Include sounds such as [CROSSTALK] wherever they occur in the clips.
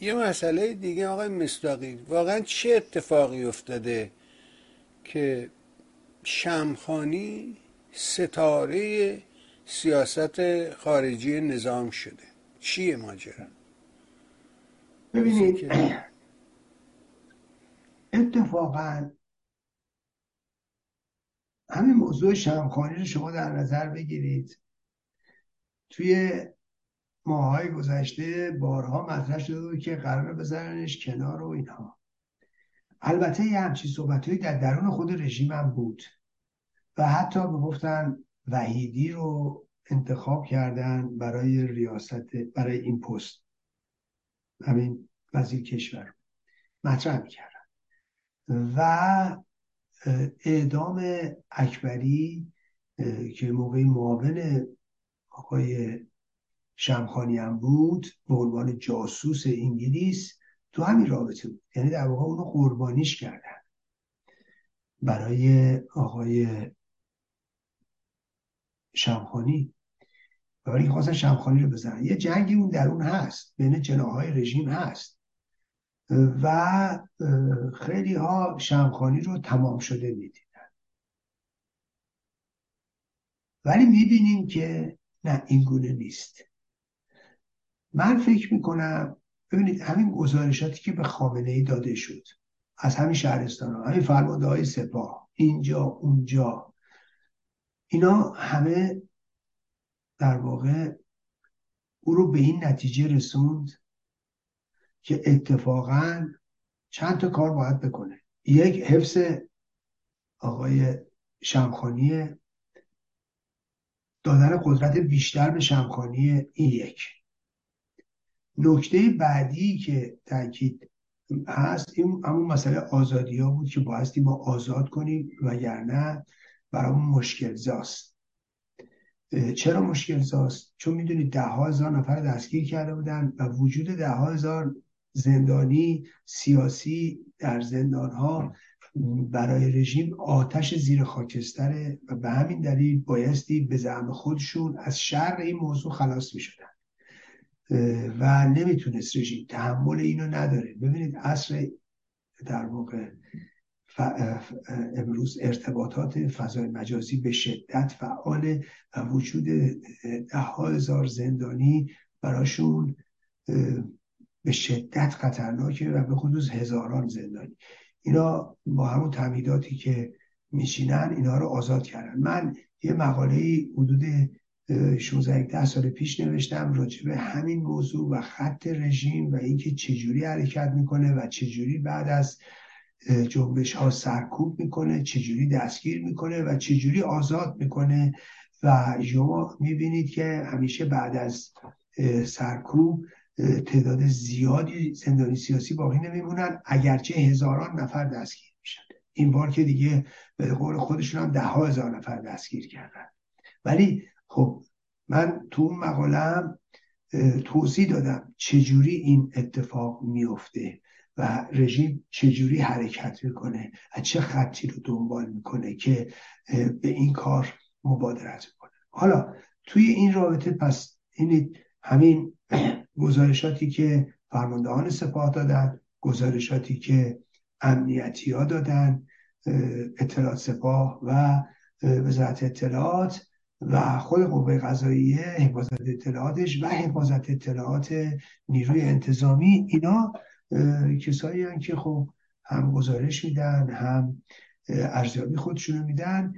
یه مسئله دیگه آقای مصداقی واقعا چه اتفاقی افتاده که شمخانی ستاره سیاست خارجی نظام شده؟ چیه ماجرا؟ ببینید اتفاقا همین موضوع شمخانی رو شما در نظر بگیرید. توی ماهای گذشته بارها مطرح شده بود که قرار بزننش کنار و اینها. البته یه همچین صحبت در درون خود رژیم هم بود و حتی گفتن وحیدی رو انتخاب کردن برای ریاست برای این پست. همین وزیر کشور. مطرح می‌کردن. و اعدام اکبری که موقع معاون آقای شمخانی هم بود به عنوان جاسوس انگلیس تو همین رابطه بود. یعنی در واقع اونو قربانیش کردن. برای آقای شمخانی. برای خواستن شمخانی رو بزنن. یه جنگی اون در اون هست. بین جناهای رژیم هست. و خیلی ها شمخانی رو تمام شده می‌دیدن. ولی می‌بینیم که نه این گونه نیست. من فکر می‌کنم ببینید همین گزارشاتی که به خامنه ای داده شد از همین شهرستان ها همین فرمانده های سپاه اینجا اونجا اینا همه در واقع او رو به این نتیجه رسوند که اتفاقا چند تا کار باید بکنه. یک حفظ آقای شمخانی دادن قدرت بیشتر به شمخانی این یک. نکته بعدی که تاکید هست این همون مسئله آزادی ها بود که بایستی ما آزاد کنیم وگرنه برامون مشکل زاست چرا مشکل زاست چون می‌دونید ده هزار نفر دستگیر کرده بودن و وجود ده هزار زندانی سیاسی در زندان ها برای رژیم آتش زیر خاکستره و به همین دلیل بایستی به زعم خودشون از شر این موضوع خلاص می و نمی‌تونست رژیم تحمل اینو نداره. ببینید اصر در واقع امروز ارتباطات فضای مجازی به شدت فعال و وجود ده هزار زندانی براشون به شدت خطرناکه و به خصوص هزاران زندانی. اینا با همون تمهیداتی که میشینن اینا رو آزاد کردن. من یه مقاله حدود 16 ده سال پیش نوشتم راجع به همین موضوع و خط رژیم و اینکه چجوری حرکت می‌کنه و چجوری بعد از جنبش ها سرکوب می‌کنه چجوری دستگیر می‌کنه و چجوری آزاد می‌کنه. و شما می‌بینید که همیشه بعد از سرکوب تعداد زیادی زندانی سیاسی باقی نمیمونن اگرچه هزاران نفر دستگیر میشن. این بار که دیگه به قول خودشون هم ده ها هزار نفر دستگیر کردن. ولی خب من تو اون مقالم توضیح دادم چجوری این اتفاق میفته و رژیم چجوری حرکت می‌کنه و چه خطی رو دنبال می‌کنه که به این کار مبادرت می‌کنه حالا توی این رابطه پس این همین [CLEARS THROAT] گزارشاتی که فرماندهان سپاه دادن گزارشاتی که امنیتی ها دادن اطلاعات سپاه و وزارت اطلاعات و خود قوه قضاییه حفاظت اطلاعاتش و حفاظت اطلاعات نیروی انتظامی اینا کسایی که خب هم گزارش میدن هم ارزیابی خودشونو میدن.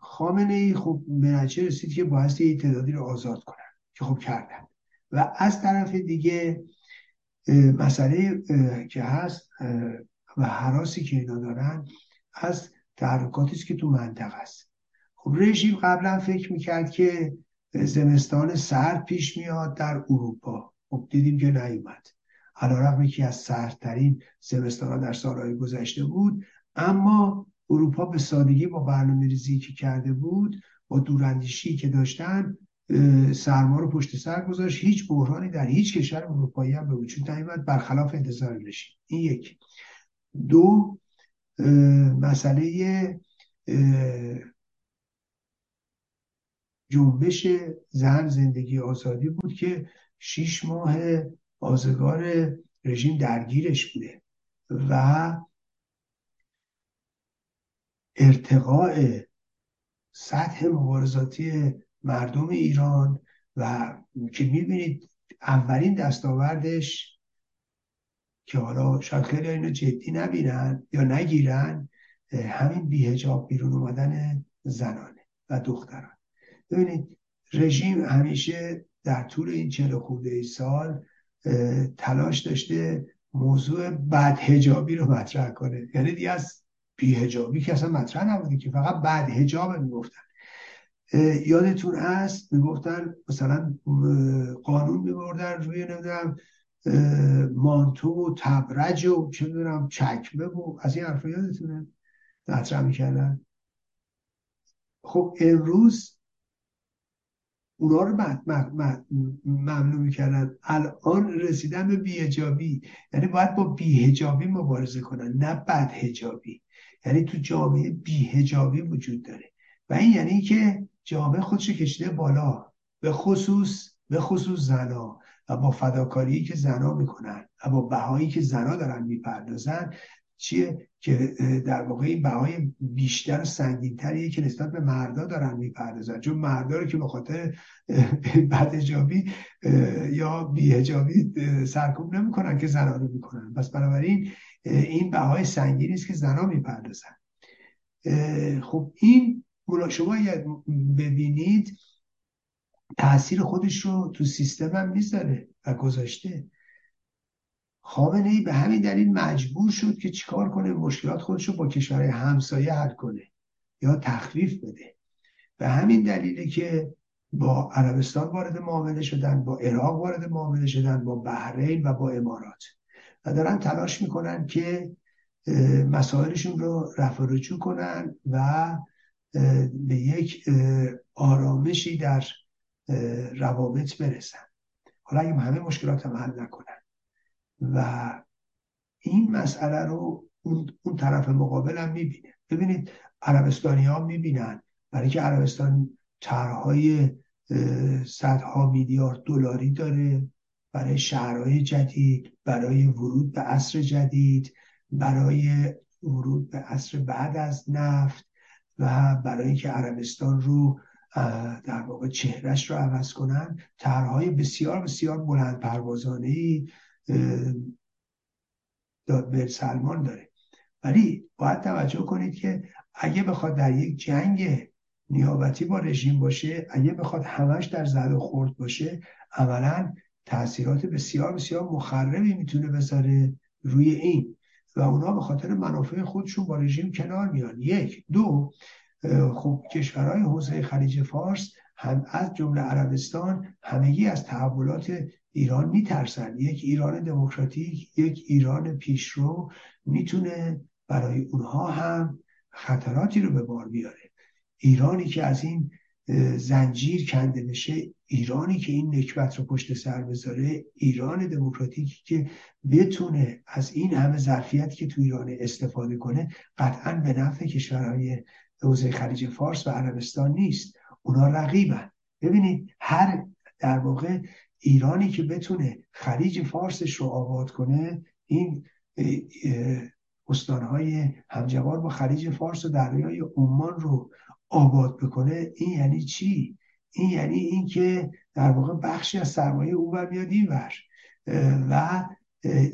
خامنه ای خب به رسید که بایستی تعدادی رو آزاد کنن که خب کردن. و از طرف دیگه مسئله که هست و حراسی که اینا دارن از تحرکاتی که تو منطقه است. خب رژیم قبلا فکر می‌کرد که زمستان سرد پیش میاد در اروپا. خب دیدیم که نیومد. علا یکی از سردترین زمستان در سالهای گذشته بود اما اروپا به سادگی با برنامه ریزی که کرده بود با دوراندیشی که داشتن سرما رو پشت سر گذاشت. هیچ بحرانی در هیچ کشور اروپایی هم به وجود نیامد برخلاف انتظار رژیم. این یک. دو مسئله جنبش زن زندگی آزادی بود که شیش ماه آزگار رژیم درگیرش بوده و ارتقاء سطح مبارزاتی مردم ایران و که می‌بینید اولین دستاوردش که حالا شاید خیلی اینو جدی نبینن یا نگیرن همین بیهجاب بیرون اومدن زنانه و دختران ببینید رژیم همیشه در طول این چهل خورده سال تلاش داشته موضوع بد هجابی رو مطرح کنه. یعنی دیگه از بیهجابی که اصلا مطرح نبوده که فقط بد هجاب می‌گفتن یادتون هست؟ می‌گفتن مثلا قانون میبردن روی نمی‌دونم مانتو و تبرج و چه می‌دونم چکمه و از این حرفا یادتونه؟ مطرح می‌کردن؟ خب امروز اونا رو ممنوع می‌کردن. الان رسیدن به بیهجابی یعنی باید با بیهجابی مبارزه کنن نه بد هجابی یعنی تو جامعه بیهجابی وجود داره. و این یعنی که جامعه خودش کشیده بالا. به خصوص به خصوص زنا. و با فداکاری که زنا می‌کنن و با بهایی که زنا دارن می‌پردازن چیه که در واقع این بهای بیشتر و سنگینتریه که نسبت به مردا دارن می‌پردازن. چون مردا رو که به خاطر بدهجابی یا بیهجابی سرکوب نمی‌کنن که زنا رو می‌کنن. پس بنابراین این بهای سنگینی است که زنا می‌پردازن. خب این شما ببینید تاثیر خودش رو تو سیستم هم می‌ذاره و گذاشته. خامنه ای به همین دلیل مجبور شد که چیکار کنه مشکلات خودش رو با کشورهای همسایه حل کنه یا تخفیف بده. به همین دلیله که با عربستان وارد معامله شدن با عراق وارد معامله شدن با بحرین و با امارات. و دارن تلاش می‌کنن که مسائلشون رو رفع رجوع کنن و به یک آرامشی در روابط برسن. حالا اگه همه مشکلات هم حل نکنن. و این مسئله رو اون, اون طرف مقابل هم می‌بینه. ببینید عربستانی ها می‌بینن برای که عربستان طرحهای صدها میلیارد دلاری داره برای شهرهای جدید برای ورود به عصر جدید برای ورود به عصر بعد از نفت و برای اینکه عربستان رو در واقع چهرش رو عوض کنن طرحهای بسیار بسیار بلند پروازانه ای به سلمان داره. ولی باید توجه کنید که اگه بخواد در یک جنگ نیابتی با رژیم باشه اگه بخواد همش در زد و خورد باشه عملا تاثیرات بسیار بسیار مخربی می‌تونه بذاره روی این. و اونا به خاطر منافع خودشون با رژیم کنار میان. یک. دو خب کشورهای حوزه خلیج فارس هم از جمله عربستان همگی از تحولات ایران میترسن. یک ایران دموکراتیک یک ایران پیشرو می‌تونه برای اونها هم خطراتی رو به بار بیاره. ایرانی که از این زنجیر کنده بشه ایرانی که این نکبت رو پشت سر بذاره ایران دموکراتیکی که بتونه از این همه ظرفیت که تو ایران استفاده کنه قطعا به نفع کشورهای حوزه خلیج فارس و عربستان نیست. اونا رقیبن. ببینید هر در واقع ایرانی که بتونه خلیج فارسش رو آباد کنه این استانهای همجوار با خلیج فارس و دریای عمان رو آباد بکنه این یعنی چی؟ این یعنی اینکه در واقع بخشی از سرمایه او بر میاد اینور و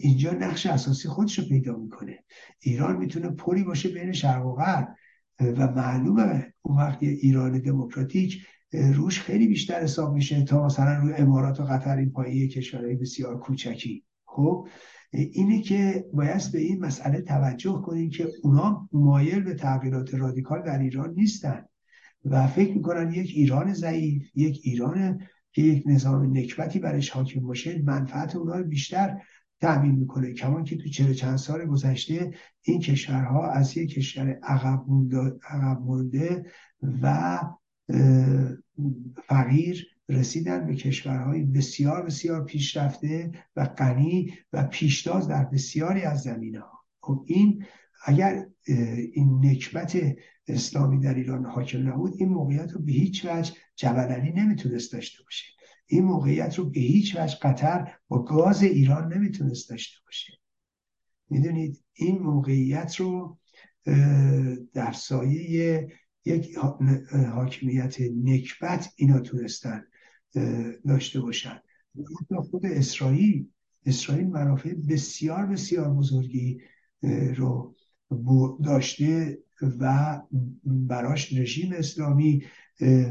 اینجا نقش اساسی خودش رو پیدا می‌کنه. ایران می‌تونه پلی باشه بین شرق و غرب و معلومه اون وقت ایران دموکراتیک روش خیلی بیشتر حساب میشه تا مثلا روی امارات و قطر این پایه کشورهای بسیار کوچکی. خب اینه که باید به این مسئله توجه کنیم که اونا مایل به تغییرات رادیکال در ایران نیستن و فکر می‌کنن یک ایران ضعیف یک ایران که یک نظام نکبتی برش حاکم باشه منفعت اونا رو بیشتر تأمین می‌کنه. کمان که تو چهل چند سال گذشته این کشورها از یک کشور عقب مونده و فقیر رسیدن به کشورهای بسیار بسیار پیشرفته و غنی و پیشتاز در بسیاری از زمینه ها خب این اگر این نکبت اسلامی در ایران حاکم نبود این موقعیت رو به هیچ وجه جبل علی نمی‌تونست داشته باشه. این موقعیت رو به هیچ وجه قطر با گاز ایران نمی‌تونست داشته باشه. می‌دونید این موقعیت رو در سایه یک حاکمیت نکبت اینا تونستن داشته باشن. خود اسرائیل اسرائیل منافع بسیار بسیار بزرگی رو داشته و براش رژیم اسلامی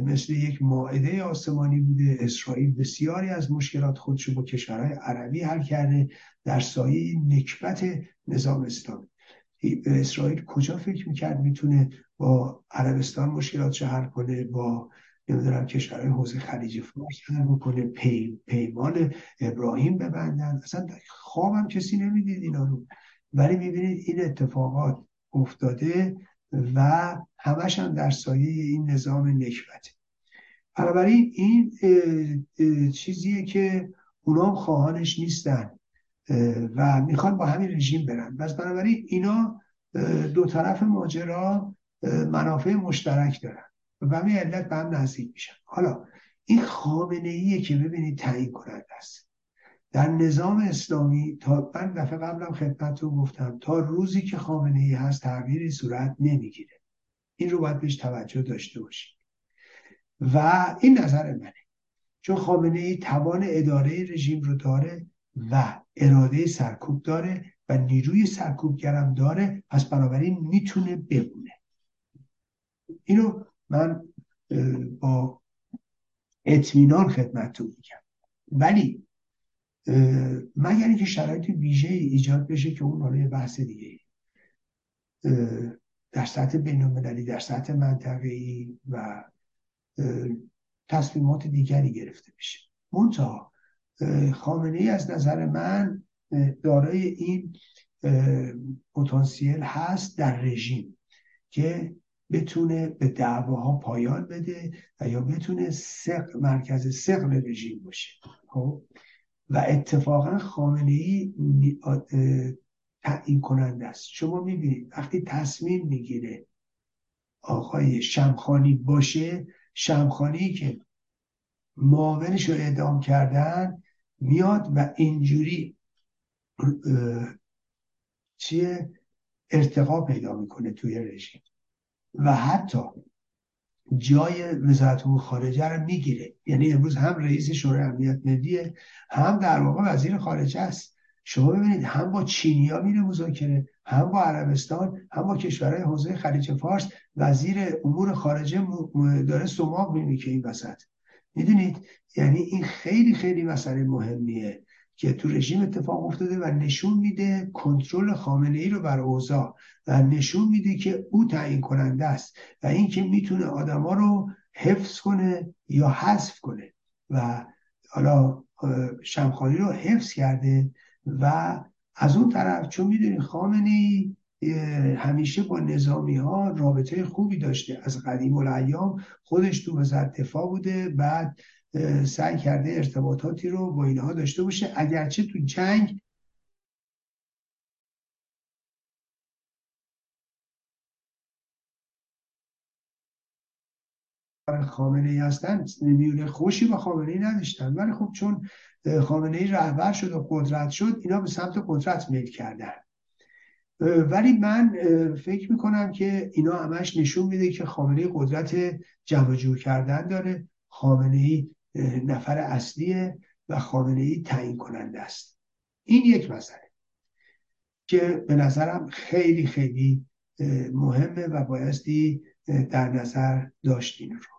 مثل یک ماعده آسمانی بوده. اسرائیل بسیاری از مشکلات خودشو با کشورهای عربی حل کرده در سایه نکبت نظام اسلامی. اسرائیل کجا فکر می‌کرد می‌تونه با عربستان مشکلات حل کنه با نمی‌دونم کشورهای حوزه خلیج فارس حل بکنه پی، پیمان ابراهیم ببندن. اصلا خوابم کسی نمی‌دید اینا رو. ولی می‌بینید این اتفاقات افتاده و همش هم در سایه این نظام نکبته. بنابراین این چیزیه که اونا خواهانش نیستن و می‌خوان با همین رژیم برن. بس بنابراین اینا دو طرف ماجرا منافع مشترک دارن و همین علت به هم نزدیک میشن. حالا این خامنه ایه که ببینید تعیین کننده است. در نظام اسلامی تا من دفعه قبلم رو گفتم تا روزی که خامنه ای هست تغییری صورت نمی‌گیره. این رو باید بهش توجه داشته باشید. و این نظر منه. چون خامنه ای توان اداره رژیم رو داره و اراده سرکوب داره و نیروی سرکوبگرم داره پس بنابراین می‌تونه بمونه. اینو من با اطمینان خدمتتون میگم. ولی مگر اینکه شرایط ویژه ایجاد بشه که اون حالا بحث دیگه در سطح بین در سطح منطقه‌ای و تصمیمات دیگری گرفته بشه منتها خامنه ای از نظر من دارای این پتانسیل هست در رژیم که بتونه به دعواها پایان بده و یا بتونه سق مرکز سقل رژیم باشه. خب؟ و اتفاقا خامنه ای تعیین کننده است. شما می‌بینید وقتی تصمیم می‌گیره آقای شمخانی باشه شمخانی که معاونش رو اعدام کردن میاد و اینجوری چیه؟ ارتقا پیدا می‌کنه توی رژیم. و حتی جای وزارت امور خارجه رو می‌گیره. یعنی امروز هم رئیس شورای امنیت ملیه هم در واقع وزیر خارجه است. شما ببینید هم با چینیا میره مذاکره هم با عربستان هم با کشورهای حوزه خلیج فارس. وزیر امور خارجه داره سماق که این وسط. می‌دونید؟ یعنی این خیلی خیلی مسئله مهمیه. که تو رژیم اتفاق افتاده و نشون میده کنترل خامنه ای رو بر اوضاع و نشون میده که او تعیین کننده است و اینکه می‌تونه آدما رو حفظ کنه یا حذف کنه و حالا شمخانی رو حفظ کرده و از اون طرف چون می‌دونی خامنه ای همیشه با نظامی ها رابطه خوبی داشته. از قدیم الایام خودش تو وزارت دفاع بوده بعد سعی کرده ارتباطاتی رو با اینها داشته باشه. اگرچه تو جنگ خامنه ای هستن میونه خوشی با خامنه ای نداشتن. ولی خب چون خامنه ای رهبر شد و قدرت شد اینا به سمت قدرت میل کردن. ولی من فکر می‌کنم که اینا همش نشون میده که خامنه قدرت جمع جور کردن داره. خامنه ای نفر اصلیه و خامنه ای تعیین کننده است. این یک مسئله که به نظرم خیلی خیلی مهمه و بایستی در نظر داشتین رو.